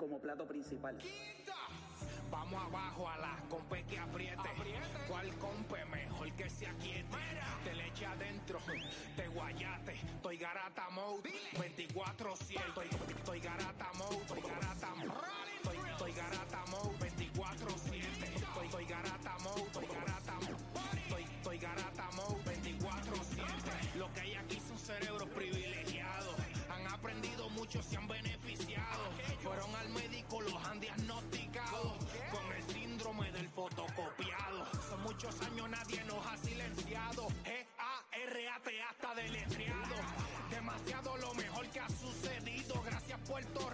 Como plato principal. Vamos abajo a la compe que apriete. ¿Cuál compe mejor que se aquiete? Te le eche adentro, te guayate. Estoy garata mode, 24 estoy, estoy garata mode, estoy garata mode. Estoy, estoy garata mode, muchos años, nadie nos ha silenciado. G-A-R-A-T hasta deletreado. Demasiado lo mejor que ha sucedido. Gracias Puerto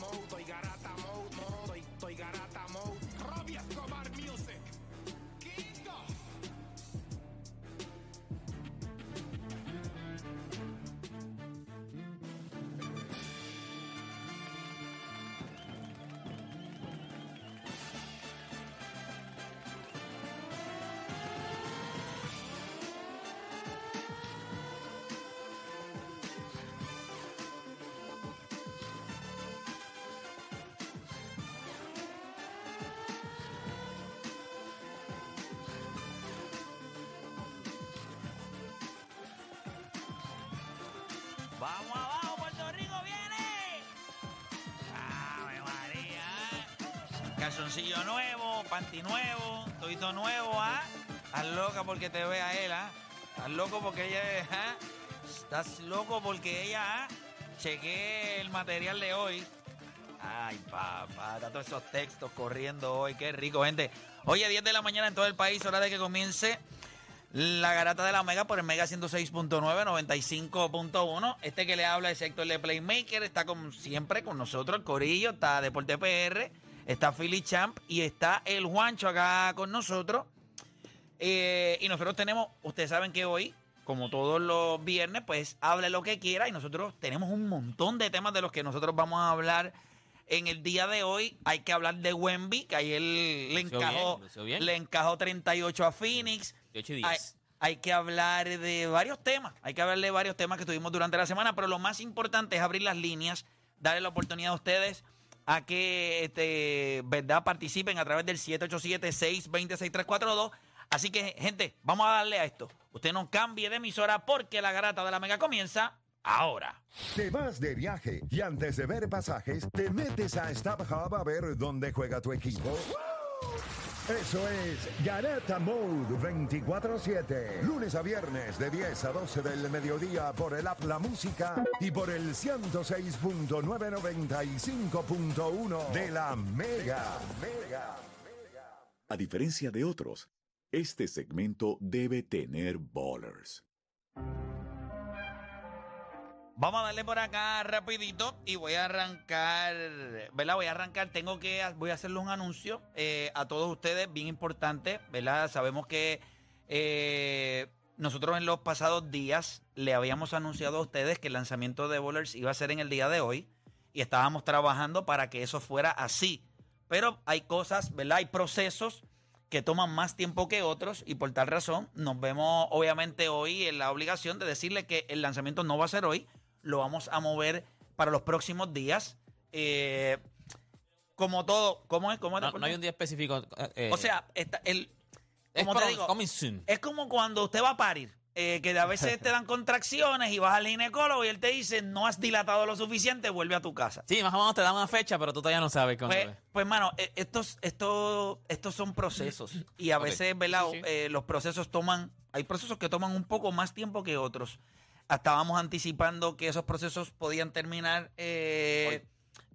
mode, estoy garata Vamos abajo, Puerto Rico viene. Ave María. ¿eh? Calzoncillo nuevo, panty nuevo, todito nuevo, ¿ah? Estás loca porque te vea él, ¿ah? Estás loco porque ella ¿ah? Estás loco porque ella, ¿ah? Chequé el material de hoy. Ay, papá, todos esos textos corriendo hoy. Qué rico, gente. Hoy a 10 de la mañana en todo el país, hora de que comience la garata de la Mega por el Mega 106.9, 95.1. Este que le habla es Héctor de Playmaker. Está como siempre con nosotros, el Corillo. Está Deporte PR, está Philly Champ y está el Juancho acá con nosotros. Eh, y nosotros tenemos, ustedes saben que hoy, como todos los viernes, pues hable lo que quiera. Y nosotros tenemos un montón de temas de los que nosotros vamos a hablar en el día de hoy. Hay que hablar de Wemby, que ayer le encajó, bien, le encajó 38 a Phoenix. 18 y Hay, 10. hay que hablar de varios temas, hay que hablar de varios temas que tuvimos durante la semana, pero lo más importante es abrir las líneas, darle la oportunidad a ustedes a que este, ¿verdad? participen a través del 787-620-6342. Así que, gente, vamos a darle a esto. Usted no cambie de emisora porque la garata de la mega comienza ahora. Te vas de viaje y antes de ver pasajes, te metes a StubHub a ver dónde juega tu equipo. Eso es Garata Mode 24-7. Lunes a viernes de 10 a 12 del mediodía por el App La Música y por el 106.995.1 de la Mega. Mega. A diferencia de otros, este segmento debe tener ballers. Vamos a darle por acá rapidito y voy a arrancar, ¿verdad? Voy a arrancar, tengo que, voy a hacerle un anuncio eh, a todos ustedes, bien importante, ¿verdad? Sabemos que eh, nosotros en los pasados días le habíamos anunciado a ustedes que el lanzamiento de Bowlers iba a ser en el día de hoy y estábamos trabajando para que eso fuera así. pero hay cosas, ¿verdad? Hay procesos que toman más tiempo que otros y por tal razón nos vemos obviamente hoy en la obligación de decirle que el lanzamiento no va a ser hoy, lo vamos a mover para los próximos días. Eh, como todo, ¿cómo es? ¿Cómo es? No, no hay un día específico. eh, o sea, esta- el, es como te digo, soon. es como cuando usted va a parir, eh, que a veces te dan contracciones y vas al ginecólogo y él te dice, no has dilatado lo suficiente, vuelve a tu casa. Sí, más o menos te dan una fecha, pero tú todavía no sabes cuándo Pues, es. pues, mano, eh, estos, estos, estos son procesos. Y a veces, ¿verdad? Sí, sí. Eh, los procesos toman, hay procesos que toman un poco más tiempo que otros. Estábamos anticipando que esos procesos podían terminar eh,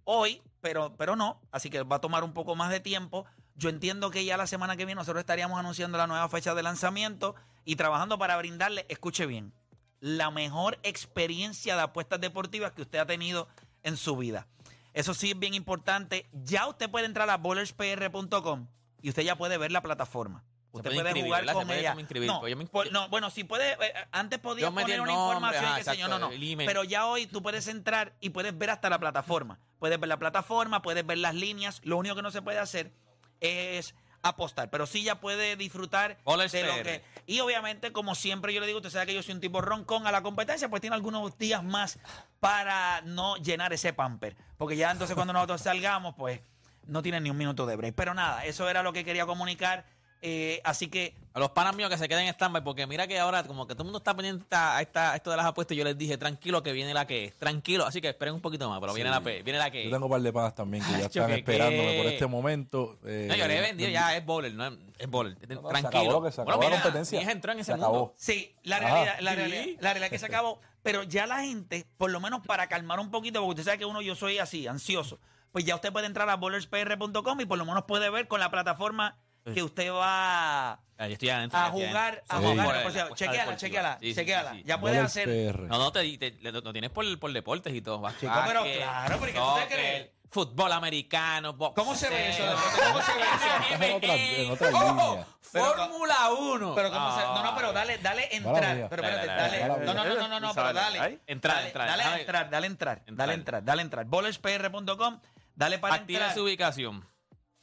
hoy, pero, pero no. Así que va a tomar un poco más de tiempo. Yo entiendo que ya la semana que viene nosotros estaríamos anunciando la nueva fecha de lanzamiento y trabajando para brindarle, escuche bien, la mejor experiencia de apuestas deportivas que usted ha tenido en su vida. Eso sí es bien importante. Ya usted puede entrar a bowlerspr.com y usted ya puede ver la plataforma. Usted puede jugar con puede ella. No, pues por- no, bueno, si puede, eh, antes podía poner una nombre, información ajá, sé yo, no, no. Pero ya hoy tú puedes entrar y puedes ver hasta la plataforma. Puedes ver la plataforma, puedes ver las líneas. Lo único que no se puede hacer es apostar, pero sí ya puede disfrutar de lo que y obviamente como siempre yo le digo, usted sabe que yo soy un tipo roncón a la competencia, pues tiene algunos días más para no llenar ese pamper, porque ya entonces cuando nosotros salgamos, pues no tiene ni un minuto de break. Pero nada, eso era lo que quería comunicar, eh, así que A los panas míos que se queden en stand-by, porque mira que ahora como que todo el mundo está pendiente a, esta, a esto de las apuestas, yo les dije, tranquilo que viene la que es, tranquilo, así que esperen un poquito más, pero viene la P, viene la que Yo tengo un par de panas también que ya están que esperándome por este momento. eh, No, yo le he vendido, ya es bowler, no es, bowler, no, tranquilo. acabó lo que se acabó la mira, competencia. mi hija entró en ese Se mundo. acabó. Sí, la Ajá. realidad, la Sí. realidad, la realidad es que se acabó. Pero ya la gente, por lo menos para calmar un poquito, porque usted sabe que uno yo soy así, ansioso, pues ya usted puede entrar a bowlerspr.com y por lo menos puede ver con la plataforma que usted va yo estoy adentro, a estoy jugar, adentro. a Sí. jugar. Por por la cierto, apuesta chequeala, chequeala, Sí, sí, chequeala. sí, sí. Ya puedes hacer. PR. No, no, te, te- lo, lo tienes por, por deportes y todo. Chico, pero claro, porque ¿qué tú te soccer, crees? Fútbol americano, boxeo. ¿Cómo se ve eso? ¿Cómo se ve eso? En otra- en otra ¡Ojo! línea. Pero- Fórmula 1. Pero cómo se, no, no, pero dale, dale entrar. Mala mía. Pero espérate, Dale, dale. dale, dale. No, no, no, no, no, no, pero dale. Entrar, Dale, entrar. Dale a entrar, dale a entrar, dale a Entrar. entrar, dale a entrar. Bowlerspr.com, dale para Activa entrar. su ubicación.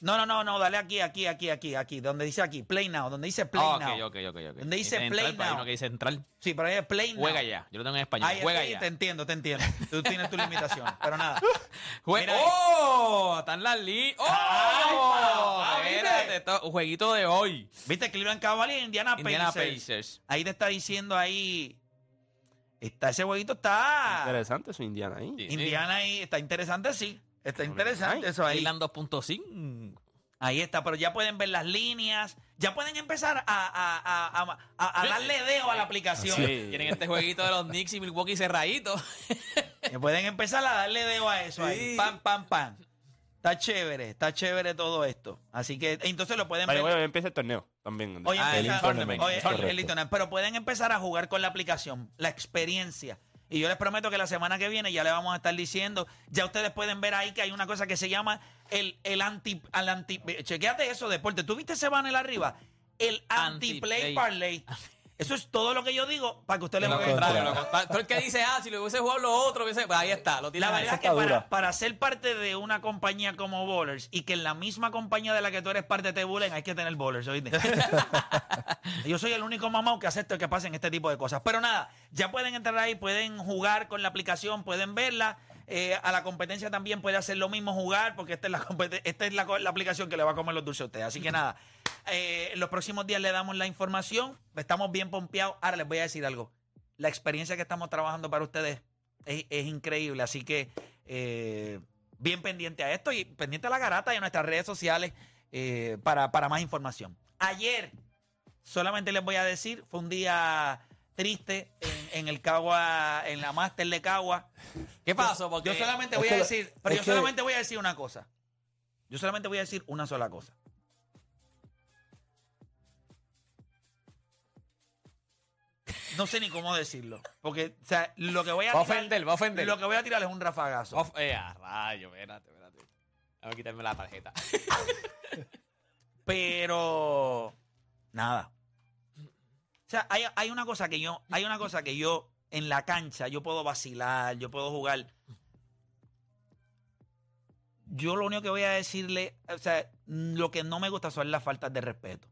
No, no, no, no, dale aquí, aquí, aquí, aquí, aquí, donde dice aquí, Play Now, donde dice Play Ah, Now. ok, ok, ok, ok. Donde dice Entrar, Play pero hay Now. uno que dice entrar. Sí, pero ahí es Play Now. Juega ya. Yo lo tengo en español. Ahí Juega sí, ya. te entiendo, te entiendo. Tú tienes tu limitación, pero nada. Jue- Mira ahí. ¡Oh! Están las li... ¡Oh! Ay. Espérate, to- un jueguito de hoy. ¿Viste? Cleveland Cavaliers, Indiana, Indiana Pacers. Pacers. Ahí te está diciendo ahí. Está, ese jueguito está. Interesante su Indiana ahí. Sí, sí. Indiana ahí está interesante, sí. Está interesante eso ahí. Irland 2.5. Ahí está, pero ya pueden ver las líneas, ya pueden empezar a, a, a, a, a- a darle dedo a la aplicación. Sí. Tienen este jueguito de los Knicks y Milwaukee cerraditos. Que pueden empezar a darle dedo a eso ahí. Sí. Pam, pam, pam. Está chévere, está chévere todo esto. Así que entonces lo pueden Vale, ver. bueno, empieza el torneo también. Hoy Ah, el empieza- tournament, hoy- el el- tournament. el tournament. Pero pueden empezar a jugar con la aplicación, la experiencia. Y yo les prometo que la semana que viene ya le vamos a estar diciendo, ya ustedes pueden ver ahí que hay una cosa que se llama el, el anti, al anti, chequéate eso, deporte. ¿Tú viste ese banner arriba? El anti-play Anti-play. parlay. Eso es todo lo que yo digo para que usted le Lo contrario, lo. Todo el que dice, ah, si le hubiese jugado lo otro, hubiese... pues ahí está, lo tiene La ahí. verdad es que está para, dura. para ser parte de una compañía como Bowlers y que en la misma compañía de la que tú eres parte te bullen, hay que tener Bowlers, ¿oíste? Yo soy el único mamado que acepto que pasen este tipo de cosas. Pero nada, ya pueden entrar ahí, pueden jugar con la aplicación, pueden verla. Eh, a la competencia también puede hacer lo mismo jugar, porque esta es la, esta es la, la aplicación que le va a comer los dulces a ustedes. Así que nada, eh, en los próximos días le damos la información. Estamos bien pompeados. Ahora les voy a decir algo. La experiencia que estamos trabajando para ustedes es, increíble. Así que eh, bien pendiente a esto y pendiente a la garata y a nuestras redes sociales para, para más información. Ayer, solamente les voy a decir, fue un día triste en, en el Cagua, en la máster de Cagua. ¿Qué pasó? Porque Yo solamente voy a decir, pero yo solamente voy a decir una cosa. Yo solamente voy a decir una sola cosa. No sé ni cómo decirlo. Porque, o sea, lo que voy a Va a tirar- ofender, va a ofender. Lo que voy a tirar es un rafagazo. Of- eh, a rayo, espérate, espérate. Déjame quitarme la tarjeta. Pero nada. O sea, hay, hay una cosa que yo, hay una cosa que yo en la cancha yo puedo vacilar, yo puedo jugar. yo lo único que voy a decirle, o sea, lo que no me gusta son las faltas de respeto.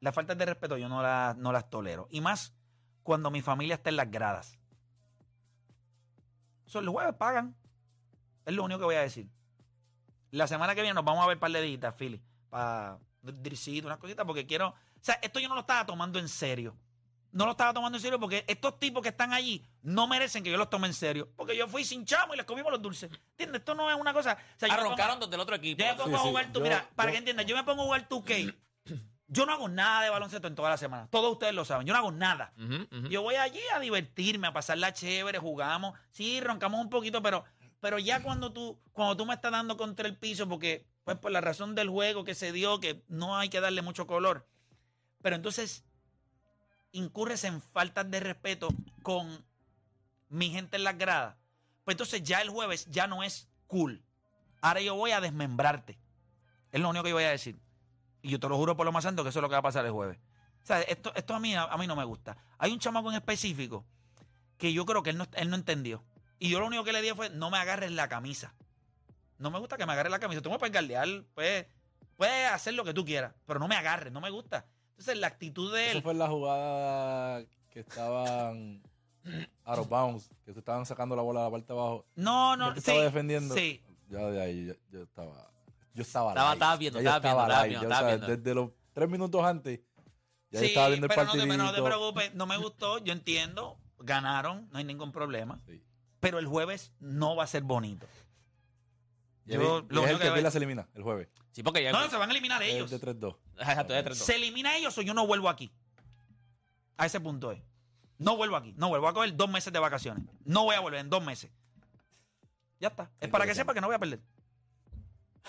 Las faltas de respeto yo no las, no las tolero. Y más cuando mi familia está en las gradas. Eso, los jueves pagan. Es lo único que voy a decir. La semana que viene nos vamos a ver par de días, Philly. Para dircito, unas cositas, porque quiero. O sea, esto yo no lo estaba tomando en serio. No lo estaba tomando en serio porque estos tipos que están allí no merecen que yo los tome en serio. Porque yo fui sin chamo y les comimos los dulces. ¿Entiendes? Esto no es una cosa. O sea, Arroncaron desde el otro equipo. yo me pongo Sí, a sí, jugar, tú, yo- mira, para yo- que entiendas, yo me pongo a jugar 2K. Yo no hago nada de baloncesto en toda la semana. Todos ustedes lo saben. Yo no hago nada. Yo voy allí a divertirme, a pasarla chévere, jugamos. Sí, roncamos un poquito, pero, pero ya cuando tú, cuando tú me estás dando contra el piso, porque, pues por la razón del juego que se dio, que no hay que darle mucho color. Pero entonces incurres en faltas de respeto con mi gente en las gradas. Pues entonces ya el jueves ya no es cool. Ahora yo voy a desmembrarte. Es lo único que yo voy a decir. Y yo te lo juro por lo más santo que eso es lo que va a pasar el jueves. O sea, esto, a, mí, a, no me gusta. Hay un chamaco en específico que yo creo que él no, él no entendió. Y yo lo único que le dije fue, no me agarres la camisa. No me gusta que me agarres la camisa. Tú me puedes galdear, puedes, puedes hacer lo que tú quieras, pero no me agarres, no me gusta. Entonces la actitud de Eso él... fue en la jugada que estaban out of bounds, que se estaban sacando la bola a la parte de abajo. No, no, sí. estaba defendiendo. Sí. Ya de ahí yo, yo estaba. Yo estaba. Estaba- estaba viendo, estaba viendo, estaba live. viendo, estaba viendo. Desde los tres minutos antes. Ya Sí, estaba viendo el pero no partido. pero no te preocupes, no me gustó, yo entiendo, ganaron, no hay ningún problema. Sí. Pero el jueves no va a ser bonito. Y Yo, es lo el único que que- pierda se elimina el jueves. Sí, porque ya. No, no, se van a eliminar Es ellos. de 3-2. Exacto, tres, dos. Se elimina ellos o yo no vuelvo aquí. A ese punto es. No vuelvo aquí. No vuelvo a coger dos meses de vacaciones. No voy a volver en dos meses. Ya está. Es para que sepa que no voy a perder.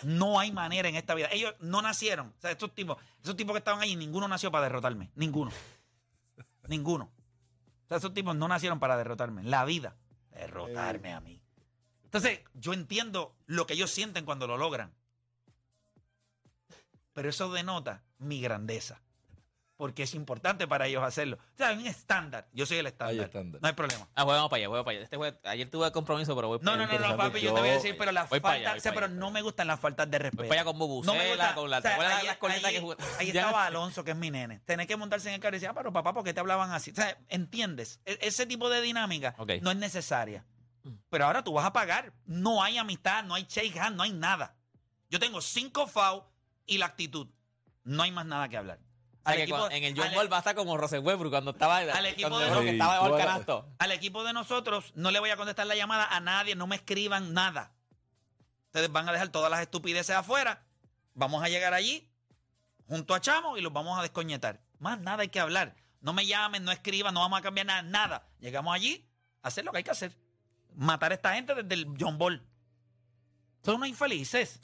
No hay manera en esta vida. Ellos no nacieron. O sea, estos tipos, esos tipos que estaban ahí, ninguno nació para derrotarme. Ninguno. ninguno. O sea, esos tipos no nacieron para derrotarme. La vida. Derrotarme a mí. Entonces, yo entiendo lo que ellos sienten cuando lo logran. Pero eso denota mi grandeza. Porque es importante para ellos hacerlo. O sea, hay un estándar. Yo soy el estándar. Hay estándar. No hay problema. Ah, juego para allá, juego para allá. Este juego- ayer tuve compromiso, pero voy No, para no, allá. no, no, interesante. papi, yo te voy a decir, pero las faltas, o sea, pero no me gustan las faltas de respeto. Voy para allá con No me Bubucela, gusta- con la. o sea, ¿Te acuerdas de ahí- las cornetas ahí- que jugué? Ahí estaba Alonso, que es mi nene. Tener que montarse en el carro y decir, ah, pero papá, ¿por qué te hablaban así? O sea, ¿entiendes? E- ese tipo de dinámica Ok. no es necesaria. Pero ahora tú vas a pagar. No hay amistad, no hay shake hand, no hay nada. Yo tengo cinco FAU y la actitud. No hay más nada que hablar. O sea, Al que equipo- cuando- en el John al- Ball va a estar como Rose Westbrook cuando estaba. Al equipo de- estaba canasto. Al equipo de nosotros no le voy a contestar la llamada a nadie, no me escriban nada. Ustedes van a dejar todas las estupideces afuera. Vamos a llegar allí junto a Chamo y los vamos a descoñetar. Más nada hay que hablar. No me llamen, no escriban, no vamos a cambiar nada, nada. Llegamos allí a hacer lo que hay que hacer. Matar a esta gente desde el John Ball. Son unos infelices.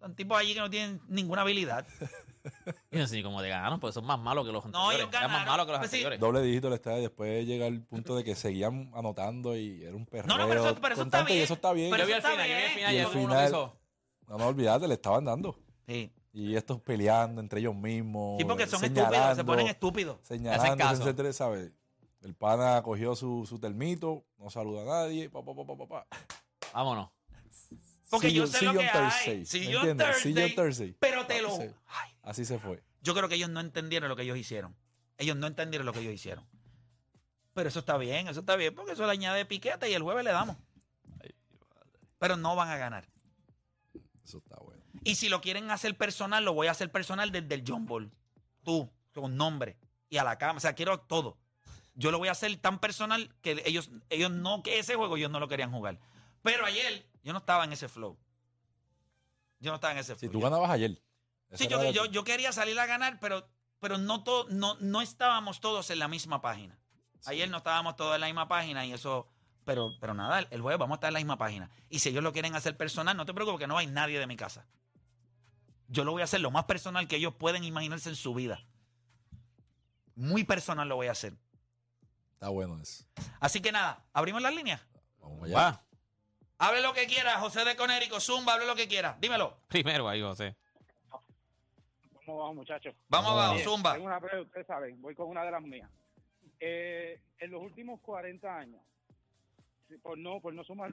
Son tipos allí que no tienen ninguna habilidad. Y no sé ni cómo te ganaron, porque son más malos que los No, anteriores. ellos Eran más ganaron. malos que los Pues sí. anteriores. Doble dígito le estaba y después llega el punto de que seguían anotando y era un perreo No, no, pero eso, pero eso está bien. y eso está bien. Pero Yo vi eso está final, yo vi bien. final Y y el uno final- hizo. No, no olvídate, le estaban dando. Sí. Y estos peleando entre ellos mismos. Sí, porque son estúpidos, se señalando, ponen estúpidos. Señalando, caso. etcétera, ¿sabes? El pana cogió su, su termito, no saluda a nadie, pa, pa, pa, pa, pa, pa. Vámonos. Porque See yo you- sé lo que Thursday, hay. See ¿me you on entiendes? See you Thursday, Thursday. Pero te lo... Así se- Ay, Así se fue. yo creo que ellos no entendieron lo que ellos hicieron. Ellos no entendieron lo que ellos hicieron. Pero eso está bien, eso está bien, porque eso le añade piquete y el jueves le damos. Pero no van a ganar. Eso está bueno. Y si lo quieren hacer personal, lo voy a hacer personal desde el John Ball. Tú, con nombre. Y a la cama. O sea, quiero todo. Yo lo voy a hacer tan personal que ellos, ellos no, que ese juego ellos no lo querían jugar. Pero ayer yo no estaba en ese flow. Yo no estaba en ese Si flow. tú Yo- ganabas ayer. Sí, yo, yo, yo quería salir a ganar, pero, pero no, to- no, no estábamos todos en la misma página. Ayer no estábamos todos en la misma página y eso. Pero, pero nada, el- el jueves vamos a estar en la misma página. Y si ellos lo quieren hacer personal, no te preocupes que no hay nadie de mi casa. Yo lo voy a hacer lo más personal que ellos pueden imaginarse en su vida. Muy personal lo voy a hacer. Está bueno eso. Así que nada, abrimos las líneas. Vamos allá. Va. Hable lo que quiera, José de Conérico, Zumba, hable lo que quiera. Dímelo. Primero ahí, José. ¿Cómo vamos, muchachos? Vamos abajo, Zumba. Tengo una pregunta, ustedes saben, voy con una de las mías. Eh, en los últimos 40 años, por no, por no sumar,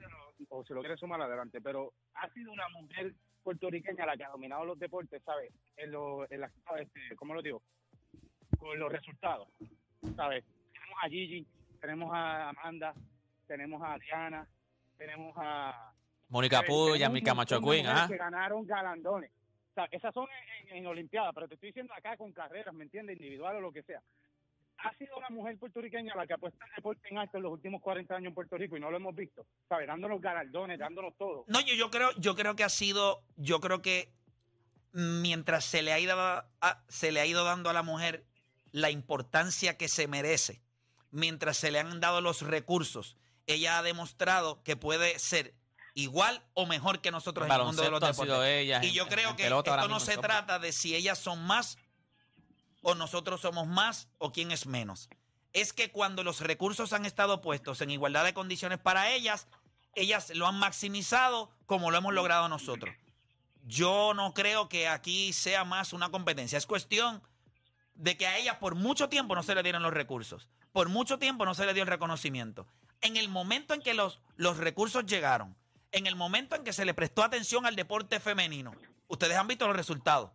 o si lo quiere sumar adelante, pero ha sido una mujer puertorriqueña la que ha dominado los deportes, ¿sabes? En, lo, en la, este, ¿cómo lo digo? Con los resultados, ¿sabes? Tenemos a Gigi, tenemos a Amanda, tenemos a Diana, tenemos a... Mónica Puya, tenemos mi un Camacho montón de Queen, ajá. que ganaron galandones. O sea, esas son en, en, en Olimpiadas, pero te estoy diciendo acá con carreras, ¿me entiendes? Individual o lo que sea. Ha sido una mujer puertorriqueña la que ha puesto el deporte en alto en los últimos 40 años en Puerto Rico y no lo hemos visto, ¿sabes? Dándonos galardones, dándonos todo. No, yo, yo creo, yo creo que ha sido, yo creo que mientras se le ha ido a- se le ha ido dando a la mujer la importancia que se merece, mientras se le han dado los recursos, ella ha demostrado que puede ser igual o mejor que nosotros en el mundo de los deportes. ella. Y yo en- creo en que esto no se trata de si ellas son más o nosotros somos más o quién es menos. Es que cuando los recursos han estado puestos en igualdad de condiciones para ellas, ellas lo han maximizado como lo hemos logrado nosotros. Yo no creo que aquí sea más una competencia. Es cuestión de que a ellas por mucho tiempo no se le dieron los recursos. Por mucho tiempo no se le dio el reconocimiento. En el momento en que los, los recursos llegaron, en el momento en que se le prestó atención al deporte femenino, ustedes han visto los resultados.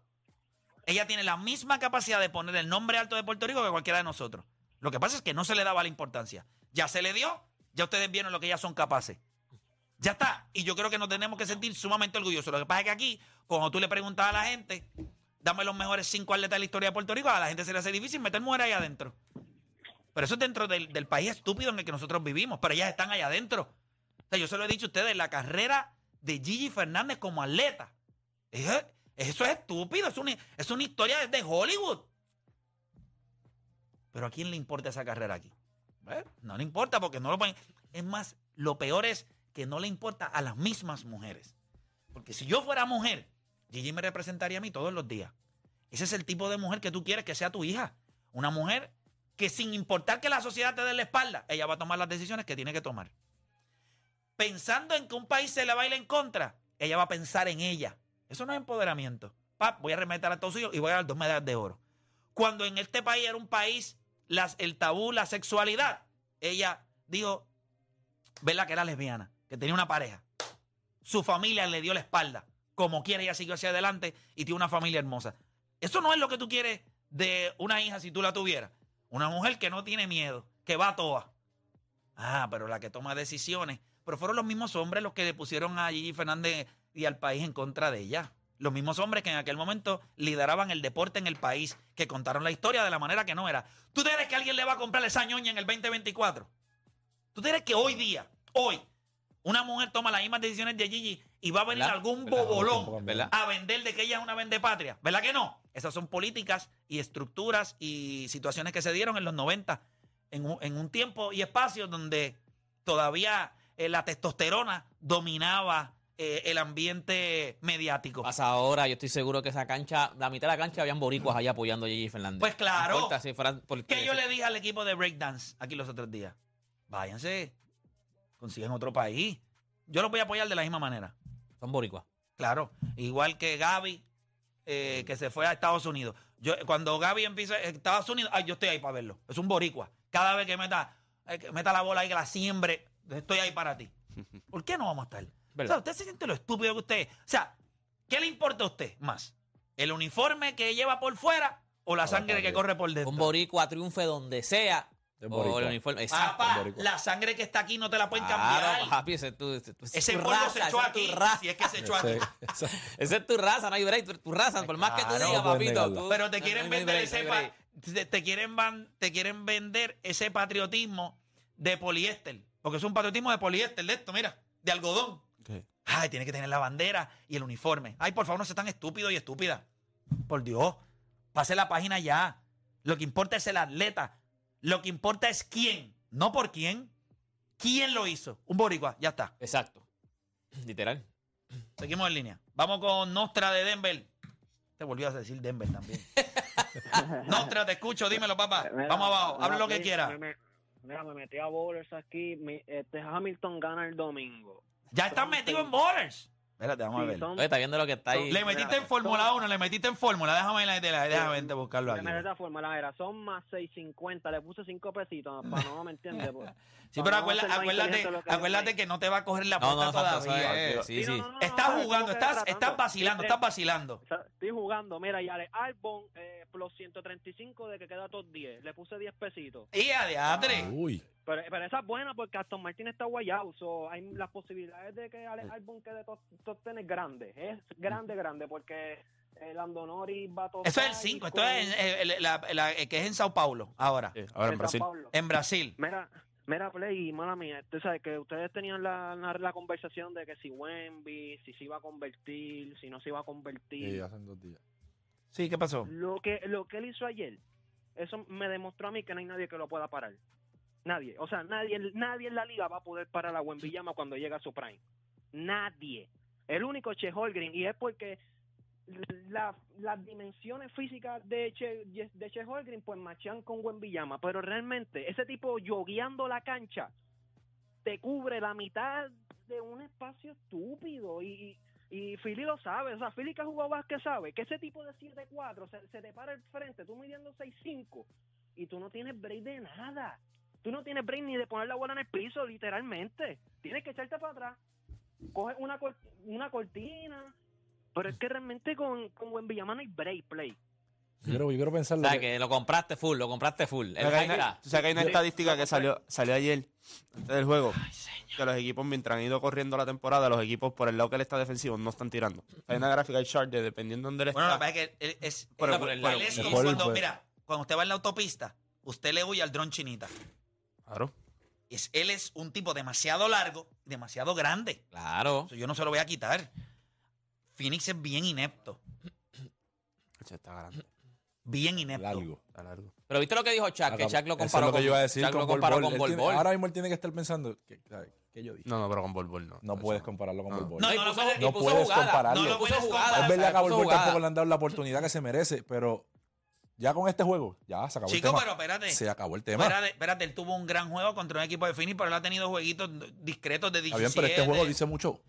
Ella tiene la misma capacidad de poner el nombre alto de Puerto Rico que cualquiera de nosotros. Lo que pasa es que no se le daba la importancia. Ya se le dio, ya ustedes vieron lo que ellas son capaces. Ya está. Y yo creo que nos tenemos que sentir sumamente orgullosos. Lo que pasa es que aquí, cuando tú le preguntas a la gente, dame los mejores cinco atletas de la historia de Puerto Rico, a la gente se le hace difícil meter mujeres ahí adentro. Pero eso es dentro del, del país estúpido en el que nosotros vivimos. Pero ellas están allá adentro. O sea, yo se lo he dicho a ustedes, la carrera de Gigi Fernández como atleta. es- eso es estúpido. Es una, es una historia de Hollywood. Pero ¿a quién le importa esa carrera aquí? No le importa porque no lo pueden. Es más, lo peor es que no le importa a las mismas mujeres. Porque si yo fuera mujer, Gigi me representaría a mí todos los días. Ese es el tipo de mujer que tú quieres que sea tu hija. Una mujer que sin importar que la sociedad te dé la espalda, ella va a tomar las decisiones que tiene que tomar. Pensando en que un país se le baile en contra, ella va a pensar en ella. Eso no es empoderamiento. Pap, voy a remeter a todos ellos y voy a dar dos medallas de oro. Cuando en este país era un país, las, el tabú, la sexualidad, ella dijo, ¿verdad? Que era lesbiana, que tenía una pareja. Su familia le dio la espalda. Como quiera, ella siguió hacia adelante y tiene una familia hermosa. Eso no es lo que tú quieres de una hija si tú la tuvieras. Una mujer que no tiene miedo, que va a toa. Ah, pero la que toma decisiones. Pero fueron los mismos hombres los que le pusieron a Gigi Fernández y al país en contra de ella. Los mismos hombres que en aquel momento lideraban el deporte en el país, que contaron la historia de la manera que no era. ¿Tú crees que alguien le va a comprar esa ñoña en el 2024? ¿Tú crees que hoy día, hoy, una mujer toma las mismas decisiones de Gigi y va a venir ¿Verdad? algún ¿Verdad? bobolón ¿Verdad? a vender de que ella es una vendepatria? ¿Verdad que no? Esas son políticas y estructuras y situaciones que se dieron en los 90, en un, en un tiempo y espacio donde todavía eh, la testosterona dominaba eh, el ambiente mediático. Pasa ahora, yo estoy seguro que esa cancha, la mitad de la cancha habían boricuas allá apoyando a Gigi Fernández. Pues claro. No importa si fueran por- Que yo le dije al equipo de breakdance aquí los otros días, váyanse, consiguen otro país. Yo los voy a apoyar de la misma manera. Son boricuas. Claro, igual que Gaby, eh, que se fue a Estados Unidos. Yo, cuando Gaby empieza en Estados Unidos, ay, yo estoy ahí para verlo. Es un boricua. Cada vez que meta, eh, que meta la bola y que la siembre, estoy ahí para ti. ¿Por qué no vamos a estar? O sea, usted se siente lo estúpido que usted es. O sea, ¿qué le importa a usted más? ¿El uniforme que lleva por fuera o la sangre que corre por dentro? Un boricua triunfe donde sea. Es O boricua. el uniforme. Exacto. Papá, la sangre que está aquí no te la pueden Claro, cambiar. papi, ese es tu, ese es tu- Ese polvo raza, se esa echó es tu aquí. raza. Si es que se echó aquí. Ese- esa- es tu raza, no hay break. Tu, tu raza, por más que tú digas, papito. tú- Pero te quieren no vender break, ese no te, te quieren van- te quieren vender ese patriotismo de poliéster, porque es un patriotismo de poliéster de esto, mira, de algodón. ¿Qué? Ay, tiene que tener la bandera y el uniforme. Ay, por favor, no seas tan estúpido y estúpida. Por Dios, pase la página ya. Lo que importa es el atleta. Lo que importa es quién, no por quién. ¿Quién lo hizo? Un boricua, ya está. Exacto. Literal. Seguimos en línea. Vamos con Nostra de Denver. Te volvió a decir Denver también. Nostra, te escucho, dímelo, papá. Mira, Vamos abajo, habla lo que quiera. me- me- Mira, me metí a bowlers aquí. mi- este Hamilton gana el domingo. Ya están metidos en bowlers. Espérate, vamos a ver. son- Oye, está viendo lo que está ahí. Le metiste en Fórmula 1, le metiste en Fórmula. Déjame, la- déjame, déjame vente buscarlo aquí. de esa forma, la era, son más 6.50, le puse 5 pesitos, para no, ¿me entiendes? Pues, Sí, pero acuérdate, acuérdate, acuérdate que no te va a coger la eso todavía. sí, Sí, no, sí. no, no, Estás no, jugando, estás, estás vacilando, Eh, estás vacilando. Sea, Estoy jugando, mira, y Ale Albon eh, plus 135 de que queda top 10. Le puse 10 pesitos. Y a. Uy. Pero, pero esa es buena porque Aston Martin está guayado. So, hay las posibilidades de que Ale Albon quede top, top 10 es grande. Es grande, grande porque el Lando Norris va a top Eso es el five 5, esto es el- la- que es en Sao Paulo, ahora. Sí, ahora en Brasil. En Brasil. Mira, mira, Play, mala mía, tú sabes que ustedes tenían la, la, la conversación de que si Wemby, si se iba a convertir, si no se iba a convertir. Sí, hacen dos días. Sí, ¿qué pasó? Lo que, lo que él hizo ayer, eso me demostró a mí que no hay nadie que lo pueda parar. Nadie. O sea, nadie, nadie en la liga va a poder parar a Wembiyama cuando llega a su prime. Nadie. El único Che Holgren, y es porque la- las dimensiones físicas de Che, de che Holgren pues machan con Wembiyama, pero realmente ese tipo yogueando la cancha te cubre la mitad de un espacio estúpido y, y Philly lo sabe, o sea, Philly que ha jugado básquet sabe que ese tipo de 7-4 se, se te para el frente, tú midiendo 6-5 y tú no tienes break de nada. Tú no tienes break ni de poner la bola en el piso, literalmente. Tienes que echarte para atrás. Coge una, una cortina. Pero es que realmente con, con Wembiyama no hay break play. Yo quiero, yo quiero pensar O lo sea, que- que lo compraste full, lo compraste full. El ¿Sabes que hay una- que hay estadística que salió, salió ayer, antes del juego? Que los equipos, mientras han ido corriendo la temporada, los equipos por el lado que él está defensivo no están tirando. Hay una gráfica de chart de dependiendo de dónde él Bueno, lo que está. pasa es que él es, Pero- él- pero- él pero- es como cuando, mira, cuando usted va en la autopista, usted le huye al dron chinita. Claro. Es, él es un tipo demasiado largo, demasiado grande. Claro. Eso yo no se lo voy a quitar. Phoenix es bien inepto. Ese Está grande. Bien inepto. largo. Está largo. Pero viste lo que dijo Chuck, que Chuck lo eso comparó es lo que con. Ahora mismo él tiene que estar pensando, que. ¿qué yo dije? No, no, pero con Bol Bol no. No Eso puedes compararlo con No. Bol Bol. No, no, no puedes- compararlo. No, lo puedes comparar. Es verdad que a Bol tampoco le han dado la oportunidad que se merece, pero ya con este juego, ya se acabó Chico, el tema. pero espérate. Se acabó el tema. Espérate, espérate, él tuvo un gran juego contra un equipo de Phoenix, pero él ha tenido jueguitos discretos de Está 17. bien, pero este juego dice mucho.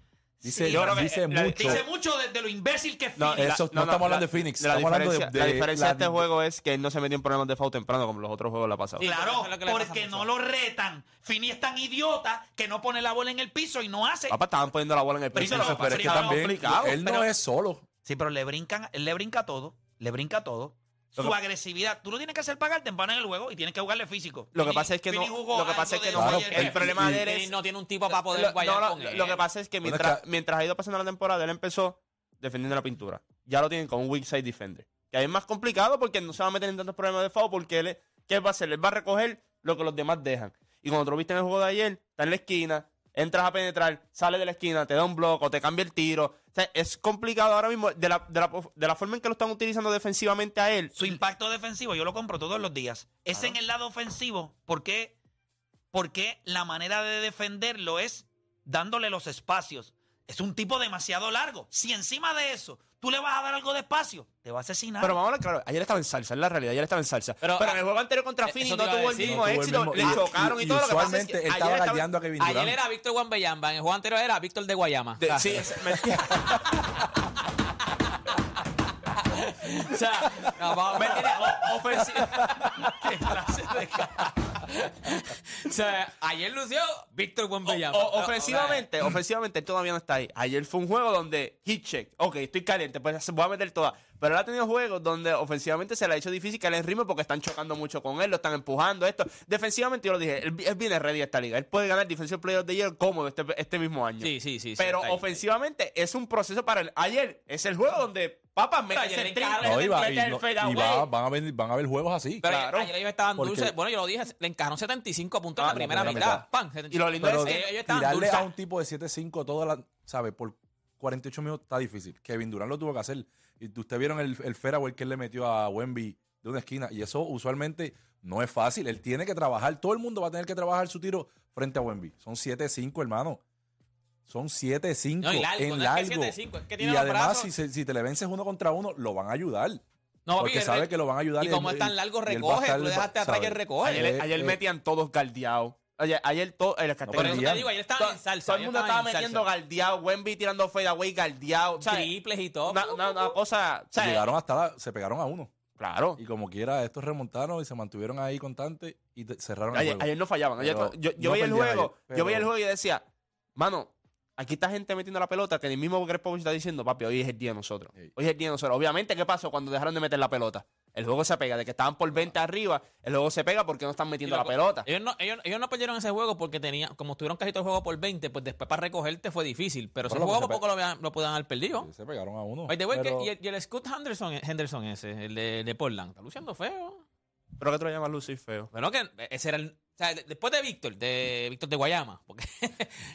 Dice, Sí, yo creo que, dice la- mucho. Dice mucho de, de lo imbécil que es No, Phoenix. Eso- no estamos hablando de Phoenix, La estamos hablando de- diferencia, de la diferencia la- de este juego es que él no se metió en problemas de foul temprano como los otros juegos la pasado. Sí, Claro, es porque no lo retan. Fini es tan idiota que no pone la bola en el piso y no hace. Papá, estaban poniendo la bola en el piso. pero es que también complicado, él no pero- es solo. Sí, pero le brincan, él le brinca todo, le brinca todo. Lo Su que- agresividad, tú lo tienes que hacer pagar temprano en el juego y tienes que jugarle físico. Lo que pasa es que no- Fini lo que pasa es que no- el problema de él es- no tiene un tipo para poder Lo- guayar no, con él. lo que pasa es que Bueno, mientras, es que- mientras ha ido pasando la temporada, él empezó defendiendo la pintura. Ya lo tienen como un weak side defender. Que ahí es más complicado porque no se va a meter en tantos problemas de foul porque él, ¿qué va a hacer? Él va a recoger lo que los demás dejan. Y cuando tú lo viste en el juego de ayer, está en la esquina, entras a penetrar, sale de la esquina, te da un bloco, te cambia el tiro. O sea, es complicado ahora mismo de la, de la, de la forma en que lo están utilizando defensivamente a él. Su impacto defensivo yo lo compro todos los días. Es en el lado ofensivo. ¿Por qué? Porque la manera de defenderlo es dándole los espacios. Es un tipo demasiado largo. Si encima de eso tú le vas a dar algo de espacio, te va a asesinar. Pero vamos a ver, claro, ayer estaba en salsa, es la realidad, ayer estaba en salsa. Pero, Pero, en el juego anterior contra eh, Phoenix no tuvo el mismo éxito, le chocaron y, y todo. Lo que pasa es que él ayer estaba galdeando a Kevin Ayer Durant. era Víctor Guambeyamba, en el juego anterior era Víctor de Guayama. de- O sea, sí, es- me- O sea, no, vamos- me tiene o- ofensivo. ¿Qué clase de ca- o sea, ayer lució Víctor. O- ofensivamente, ofensivamente él todavía no está ahí. Ayer fue un juego donde hit check, ok, estoy caliente, pues voy a meter toda. Pero él ha tenido juegos donde ofensivamente se le ha hecho difícil que él en ritmo porque están chocando mucho con él, lo están empujando, esto. Defensivamente yo lo dije, él, él viene ready a esta liga. Él puede ganar Defensive Player of the Year cómodo este, este mismo año. Sí, sí, sí. sí, Pero ahí. ofensivamente es un proceso para él. Ayer es el juego donde, papá, mete Ayer No, y, va- mete y el no- fadeaway. y va- van, a ver, van a ver juegos así. Pero claro. ayer ellos estaban Porque- dulces. Bueno, yo lo dije, le encajaron 75 puntos en Ah, la primera la mitad. primera Pan, Y lo lindo Pero es ellos, ellos estaban dulces. a un tipo de 7-5 toda la, ¿sabe? Por 48 minutos está difícil. Kevin Durant lo tuvo que hacer. Y ustedes vieron el, el fairway que él le metió a Wemby de una esquina. Y eso usualmente no es fácil. Él tiene que trabajar. Todo el mundo va a tener que trabajar su tiro frente a Wemby. Son 7-5, hermano. Son 7-5 No, y largo, en no es que largo. 7-5, es que tiene y los además, brazos. si, se- si te le vences uno contra uno, lo van a ayudar. No, porque papi, sabe el- que lo van a ayudar. Y como es tan largo, recoge. Tú dejaste atrás y recoge. Ayer, Eh, ayer eh, metían todos galdeados. Oye, ayer todo. El Por eso te digo, ayer estaban en salsa. Todo el mundo estaba en metiendo galdeado. Wemby tirando fadeaway, galdeado. Triples y todo. Una, una- una cosa. o sea, Llegaron hasta la- se pegaron a uno. Claro. Y como quiera, estos remontaron y se mantuvieron ahí constantes y te- cerraron el Ayer, juego. ayer no fallaban. Ayer yo yo no veía el juego. ayer, Yo veía el juego y decía, mano, aquí está gente metiendo la pelota que el mismo Greg Popovich está diciendo, papi, hoy es el día de nosotros. Hoy es el día de nosotros. Obviamente, ¿qué pasó cuando dejaron de meter la pelota? El juego se pega. De que estaban por 20 arriba, el juego se pega porque no están metiendo la pelota. Ellos no, ellos, ellos no perdieron ese juego porque tenían, como estuvieron casi todo el juego por 20, pues después para recogerte fue difícil. Pero ese Bueno, juego se poco lo, habían- lo podían haber perdido. Sí, se pegaron a uno. Que- Pero- y, el, y el Scott Henderson, Henderson ese, el de, de Portland, está luciendo feo. Pero que tú lo llamas lucir feo. Bueno, que ese era el. O sea, de- después de Víctor, de Víctor de Guayama, porque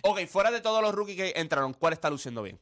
Ok, fuera de todos los rookies que entraron, ¿cuál está luciendo bien?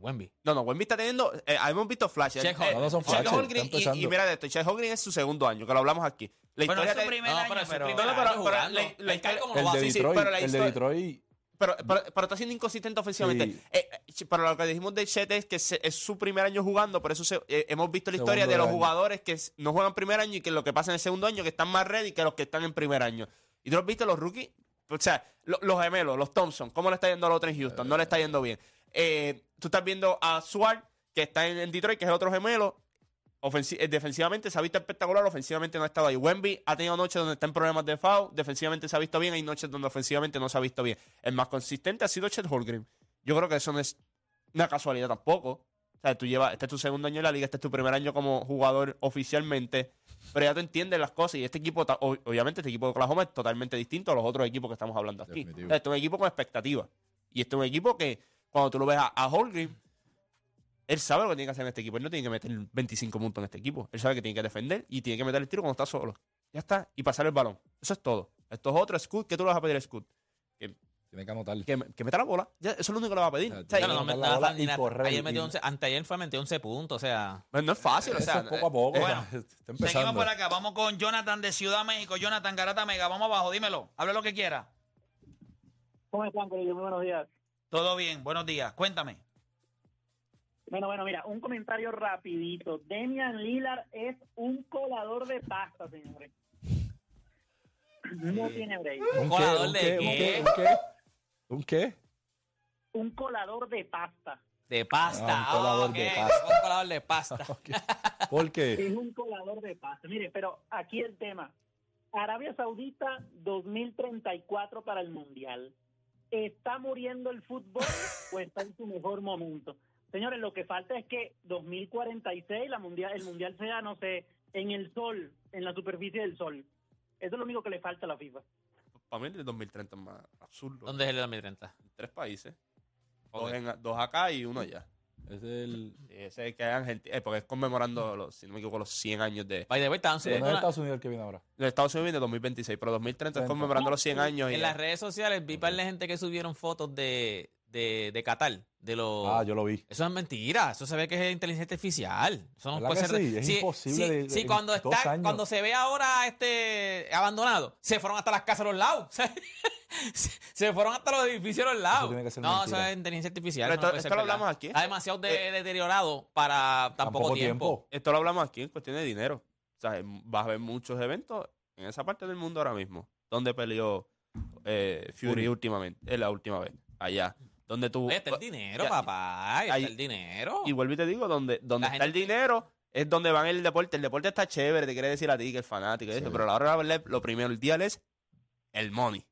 Wemby. No, no, Wemby está teniendo. eh, hemos visto flashes. Chet Eh, Holmgren. No, no son Chet flashes, Holmgren y, empezando. mira de esto, Chet Holmgren es su segundo año, que lo hablamos aquí. La Bueno, historia es su de- primer No, año, pero es su pero... primer No, no, pero- año pero jugando. la- la Él cae historia- como el novato. de sí, sí, Detroit, pero la el de historia- Detroit Pero, pero, pero está siendo inconsistente ofensivamente. Sí. Eh, eh, pero lo que dijimos de Chet es que se- es su primer año jugando, por eso se- eh, hemos visto la Segundo historia de los año. jugadores que s- no juegan primer año y que lo que pasa en el segundo año, que están más ready que los que están en primer año. Y tú lo has visto los rookies, o sea, lo- los gemelos, los Thompson, ¿cómo le está yendo al otro en Houston? No le está yendo bien. Eh, tú estás viendo a Swart, que está en, en Detroit, que es el otro gemelo. Ofensi- eh, defensivamente se ha visto espectacular, ofensivamente no ha estado ahí. Wemby ha tenido noches donde está en problemas de foul, defensivamente se ha visto bien, hay noches donde ofensivamente no se ha visto bien. El más consistente ha sido Chet Holmgren. Yo creo que eso no es una casualidad tampoco. O sea, tú llevas, este es tu segundo año en la liga, este es tu primer año como jugador oficialmente, pero ya tú entiendes las cosas y este equipo, obviamente este equipo de Oklahoma es totalmente distinto a los otros equipos que estamos hablando aquí. Definitivo. O sea, este es un equipo con expectativa. Y este es un equipo que cuando tú lo ves a, a Holmgren, él sabe lo que tiene que hacer en este equipo. Él no tiene que meter 25 puntos en este equipo. Él sabe que tiene que defender y tiene que meter el tiro cuando está solo. Ya está. Y pasar el balón. Eso es todo. Esto es otro Scoot. ¿Qué tú le vas a pedir a Scoot? Que, tiene que anotar. que, que meta la bola. Ya, eso es lo único que le vas a pedir. O sea, O sea, Claro, y- no, Tiene me- que nada, bola ni y nada. correr Ayer metió y- 11, anteayer fue metió 11 puntos, o sea. no, no es fácil. O sea, es poco a poco. eh, bueno, está Seguimos por acá, vamos con Jonathan de Ciudad México. Jonathan Garata Mega, vamos abajo, dímelo, hable lo que quiera. ¿Cómo están, Corillo? Muy buenos días. Todo bien, buenos días, cuéntame. Bueno, bueno, mira, un comentario rapidito. Demian Lillard es un colador de pasta, señores. No tiene break. ¿Un qué? ¿Colador ¿Un de qué? ¿Un qué? qué? ¿Un qué? ¿Un qué? Un colador de pasta. De pasta. Ah, un colador de pasta. Un colador de pasta. ¿Por qué? Es un colador de pasta. Mire, pero aquí el tema. Arabia Saudita 2034 para el Mundial. ¿Está muriendo el fútbol o está en su mejor momento? Señores, lo que falta es que 2046 la mundial, el Mundial sea, no sé, en el sol, en la superficie del sol. Eso es lo único que le falta a la FIFA. Para mí el 2030 es más absurdo. ¿Dónde es el de 2030? Tres países. Ok. Dos, en- dos acá y uno allá. Es el. Sí, ese que es Argentina, eh, porque es conmemorando, los, si no me equivoco, los 100 años de, By the way, estaban No subiendo es Estados Unidos el que viene ahora. de Estados Unidos de 2026, pero 2030 es 30. conmemorando los 100 años. Y en las redes sociales vi par de gente que subieron fotos de, de, de Qatar. De los, Ah, yo lo vi. Eso es mentira, eso se ve que es inteligencia artificial. Eso no ¿Verdad puede que ser. sí? Es imposible Sí, de- sí, cuando está, años. cuando se ve ahora este abandonado, se fueron hasta las casas a los lados. se, fueron hasta los edificios a los lados. no, mentira. eso es inteligencia artificial. Pero no esto- lo verdad. hablamos aquí. Está demasiado de- Eh, deteriorado para tan, poco tiempo. Esto lo hablamos aquí en cuestión de dinero. O sea, vas a ver muchos eventos en esa parte del mundo ahora mismo. Donde peleó eh, Fury Fury. últimamente, es la última vez. Allá. Donde tú. Ahí está el dinero, Ya, papá. Ahí ahí- está el dinero. Y vuelvo y te digo, donde, donde La está el dinero es donde van el deporte. El deporte está chévere, te quiere decir a ti que es fanático y eso, Sí. pero a la hora lo primero, el día es el money.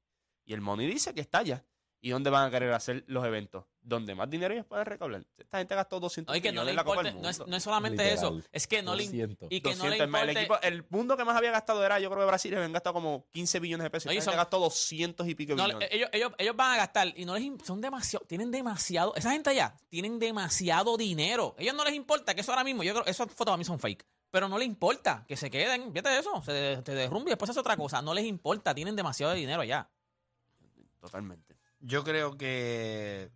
Y el money dice que está allá. ¿Y dónde van a querer hacer los eventos? Donde más dinero ellos pueden recaudar. Esta gente gastó 200 No, y que no millones le en la Copa del no es, Mundo. no es solamente Literal. eso, es que no le 200. y que no le 200, más, importe, el, equipo, el mundo que más había gastado era, yo creo que Brasil habían gastado como 15 billones de pesos. No, gente son- gastó 200 y pico no, billones. ellos, ellos, ellos van a gastar y no les son demasiado, tienen demasiado, esa gente allá tienen demasiado dinero. ellos no les importa que eso ahora mismo, yo creo, esas fotos a mí son fake. Pero no les importa que se queden, fíjate eso, se, se derrumbe y después hace otra cosa. No les importa, tienen demasiado dinero allá. Totalmente. Yo creo que,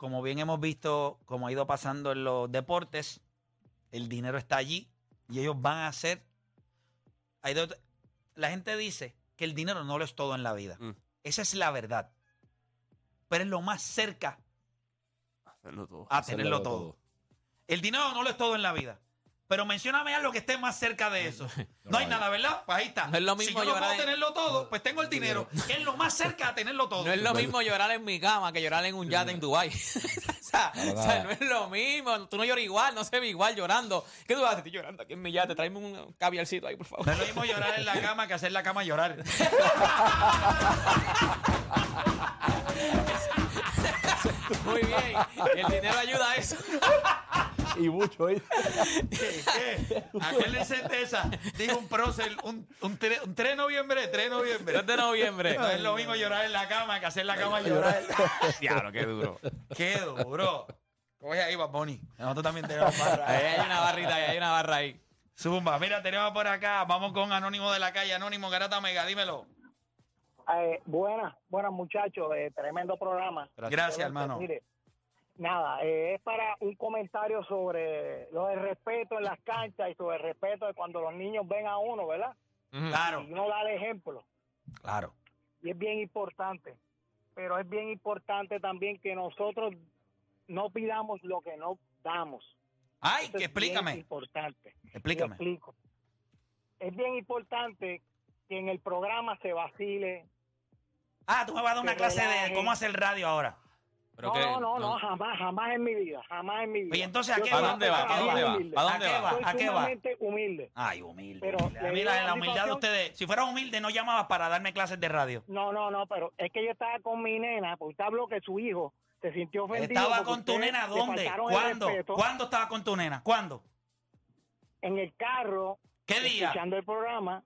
como bien hemos visto, como ha ido pasando en los deportes, el dinero está allí y ellos van a hacer... hay dos- la gente dice que el dinero no lo es todo en la vida. Mm. Esa es la verdad. Pero es lo más cerca Hacerlo todo. a Hacerlo tenerlo todo. todo. El dinero no lo es todo en la vida. Pero mencióname algo que esté más cerca de eso. No hay nada, ¿verdad? Pues ahí está. No es lo si mismo yo no puedo en- tenerlo todo, pues tengo el dinero. Que es lo más cerca de tenerlo todo. No es lo mismo llorar en mi cama que llorar en un yate en Dubái. o, sea, o no es lo mismo. Tú no lloras igual, no se ve igual llorando. ¿Qué tú haces? Estoy llorando aquí en mi yate. Tráeme un caviarcito ahí, por favor. No es lo mismo llorar en la cama que hacer la cama llorar. Muy bien. El dinero ayuda a eso. Y mucho, ¿eh? ¿Qué? Acuérdense de esa. Dijo un prócer, un, un, tre- un 3 de noviembre, 3 de noviembre. 3 de noviembre. No es lo mismo llorar en la cama que hacer la cama llorar. Diablo, qué duro. Qué duro. Coge ahí, Bad Bunny. Nosotros también tenemos barra. Ahí hay una barrita ahí, hay una barra ahí. Zumba. Mira, tenemos por acá. Vamos con Anónimo de la calle. Anónimo, Garata Mega, dímelo. Eh, buenas, buenas muchachos, eh, tremendo programa. Gracias, hermano. Mire, nada, eh, es para un comentario sobre lo del respeto en las canchas y sobre el respeto de cuando los niños ven a uno, ¿verdad? Claro, Y uno da el ejemplo. claro. Y es bien importante. Pero es bien importante también que nosotros no pidamos lo que no damos. Ay, Eso que es bien explícame. importante. Explícame. Explico. Es bien importante que en el programa se vacile. Ah, tú me vas a dar una clase de cómo hacer radio ahora. Pero no, que- no, no, jamás, jamás en mi vida, jamás en mi vida. Oye, entonces, ¿a qué va? una dónde va? ¿A dónde va? humilde. ¿A dónde va? ¿A qué va? humilde. Ay, humilde. Pero humilde. A mí digo la, humildad de ustedes, si fueran humildes, no llamabas para darme clases de radio. No, no, no, pero es que yo estaba con mi nena, porque usted habló que su hijo se sintió ofendido. ¿Estaba con tu nena dónde? ¿Cuándo? ¿Cuándo estaba con tu nena? ¿Cuándo? En el carro, ¿Qué día? escuchando el programa.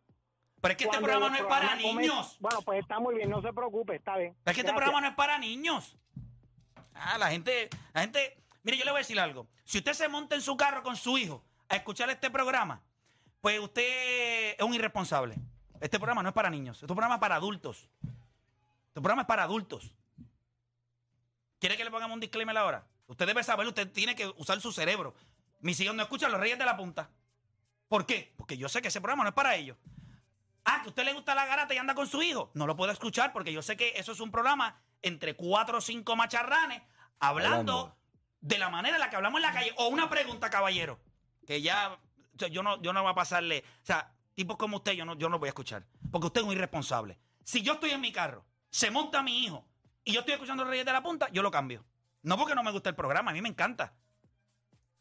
Pero es que este programa no es para niños. Bueno, pues está muy bien, no se preocupe, está bien. Es que este programa no es para niños. Ah, la gente, la gente. Mire, yo le voy a decir algo. Si usted se monta en su carro con su hijo a escuchar este programa, pues usted es un irresponsable. Este programa no es para niños. Este programa es para adultos. Este programa es para adultos. ¿Quiere que le pongamos un disclaimer ahora? Usted debe saber, usted tiene que usar su cerebro. Mis hijos no escuchan los Reyes de la Punta. ¿Por qué? Porque yo sé que ese programa no es para ellos. Ah, que a usted le gusta la garata y anda con su hijo. No lo puedo escuchar porque yo sé que eso es un programa entre cuatro o cinco macharranes hablando, Hablando. de la manera en la que hablamos en la calle. O una pregunta, caballero, que ya o sea, yo no, yo no voy a pasarle. O sea, tipos como usted, yo no, yo no voy a escuchar. Porque usted es un irresponsable. Si yo estoy en mi carro, se monta mi hijo y yo estoy escuchando Reyes de la Punta, yo lo cambio. No porque no me gusta el programa, a mí me encanta.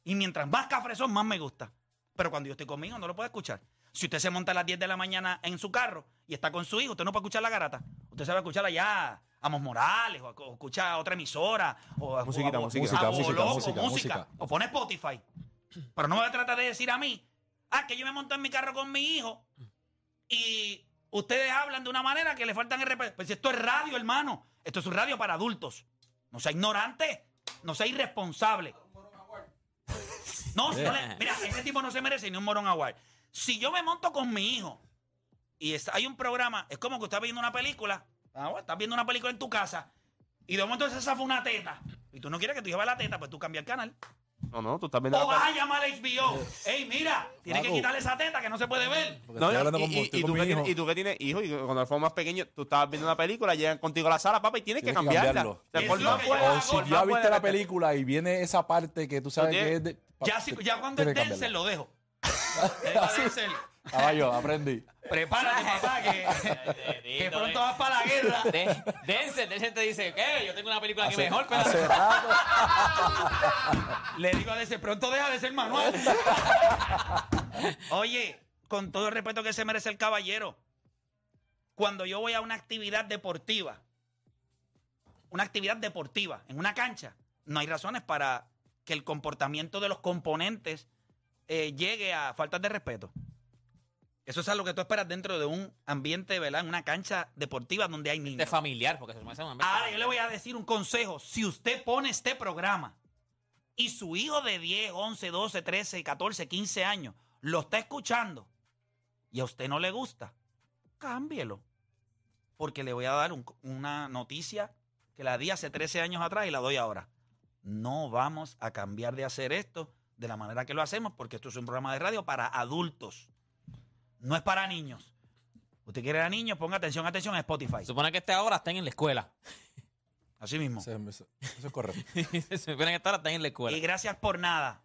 Y mientras más cafresón, más me gusta. Pero cuando yo estoy conmigo, no lo puedo escuchar. Si usted se monta a las 10 de la mañana en su carro y está con su hijo, usted no puede escuchar la garata. Usted sabe escucharla ya a Amos Morales, o, o escucha a otra emisora, o a, Musiquita, o a- música. a Música, Boloco, música, música. o pone Spotify. Pero no me va a tratar de decir a mí, ah, que yo me monto en mi carro con mi hijo y ustedes hablan de una manera que le faltan el respeto. Pues si esto es radio, hermano. Esto es un radio para adultos. No sea ignorante, no sea irresponsable. No, no le- mira, ese tipo no se merece ni un morón award. Si yo me monto con mi hijo y está- hay un programa, es como que usted está viendo una película, ah, bueno, estás viendo una película en tu casa y de momento se zafa una teta y tú no quieres que tu hijo vea la teta, pues tú cambias el canal. No, no, tú estás viendo O la vas a llamar a HBO. Ey, mira, tienes que quitarle esa teta que no se puede ver. No, estoy y- hablando y, con, y- tú que tienes, hijo. y tú que tienes hijos, y cuando fueron más pequeños, tú estabas viendo una película, llegan contigo a la sala, papá, y tienes que Tienes que cambiarla. cambiarlo. O sea, Es si ya más viste la película y viene esa parte que tú sabes tienes- que es de... Ya, si- ya cuando es cambiarla. lo dejo. Le digo a Denzel, Caballo, aprendí. prepárate, papá, que, que pronto vas para la guerra. De- Denzel, Denzel te dice, ¿qué? Yo tengo una película aquí Hace- mejor, pero... hace rato. Le digo a Denzel, pronto deja de ser manual. Oye, con todo el respeto que se merece el caballero, cuando yo voy a una actividad deportiva, una actividad deportiva en una cancha, no hay razones para que el comportamiento de los componentes eh, llegue a faltas de respeto. Eso es algo que tú esperas dentro de un ambiente, ¿verdad? En una cancha deportiva donde hay niños. De familiar, porque se me hace un ambiente Ahora yo le voy a decir un consejo. Si usted pone este programa y su hijo de 10, 11, 12, 13, 14, 15 años lo está escuchando y a usted no le gusta, cámbielo. Porque le voy a dar un- una noticia que la di hace 13 años atrás y la doy ahora. No vamos a cambiar de hacer esto de la manera que lo hacemos, porque esto es un programa de radio para adultos. No es para niños. Usted quiere a niños, ponga atención, atención a Spotify. Supone que este ahora estén en la escuela. Así mismo. Eso, es correcto. Se supone que esta hora estén en la escuela. Y gracias por nada.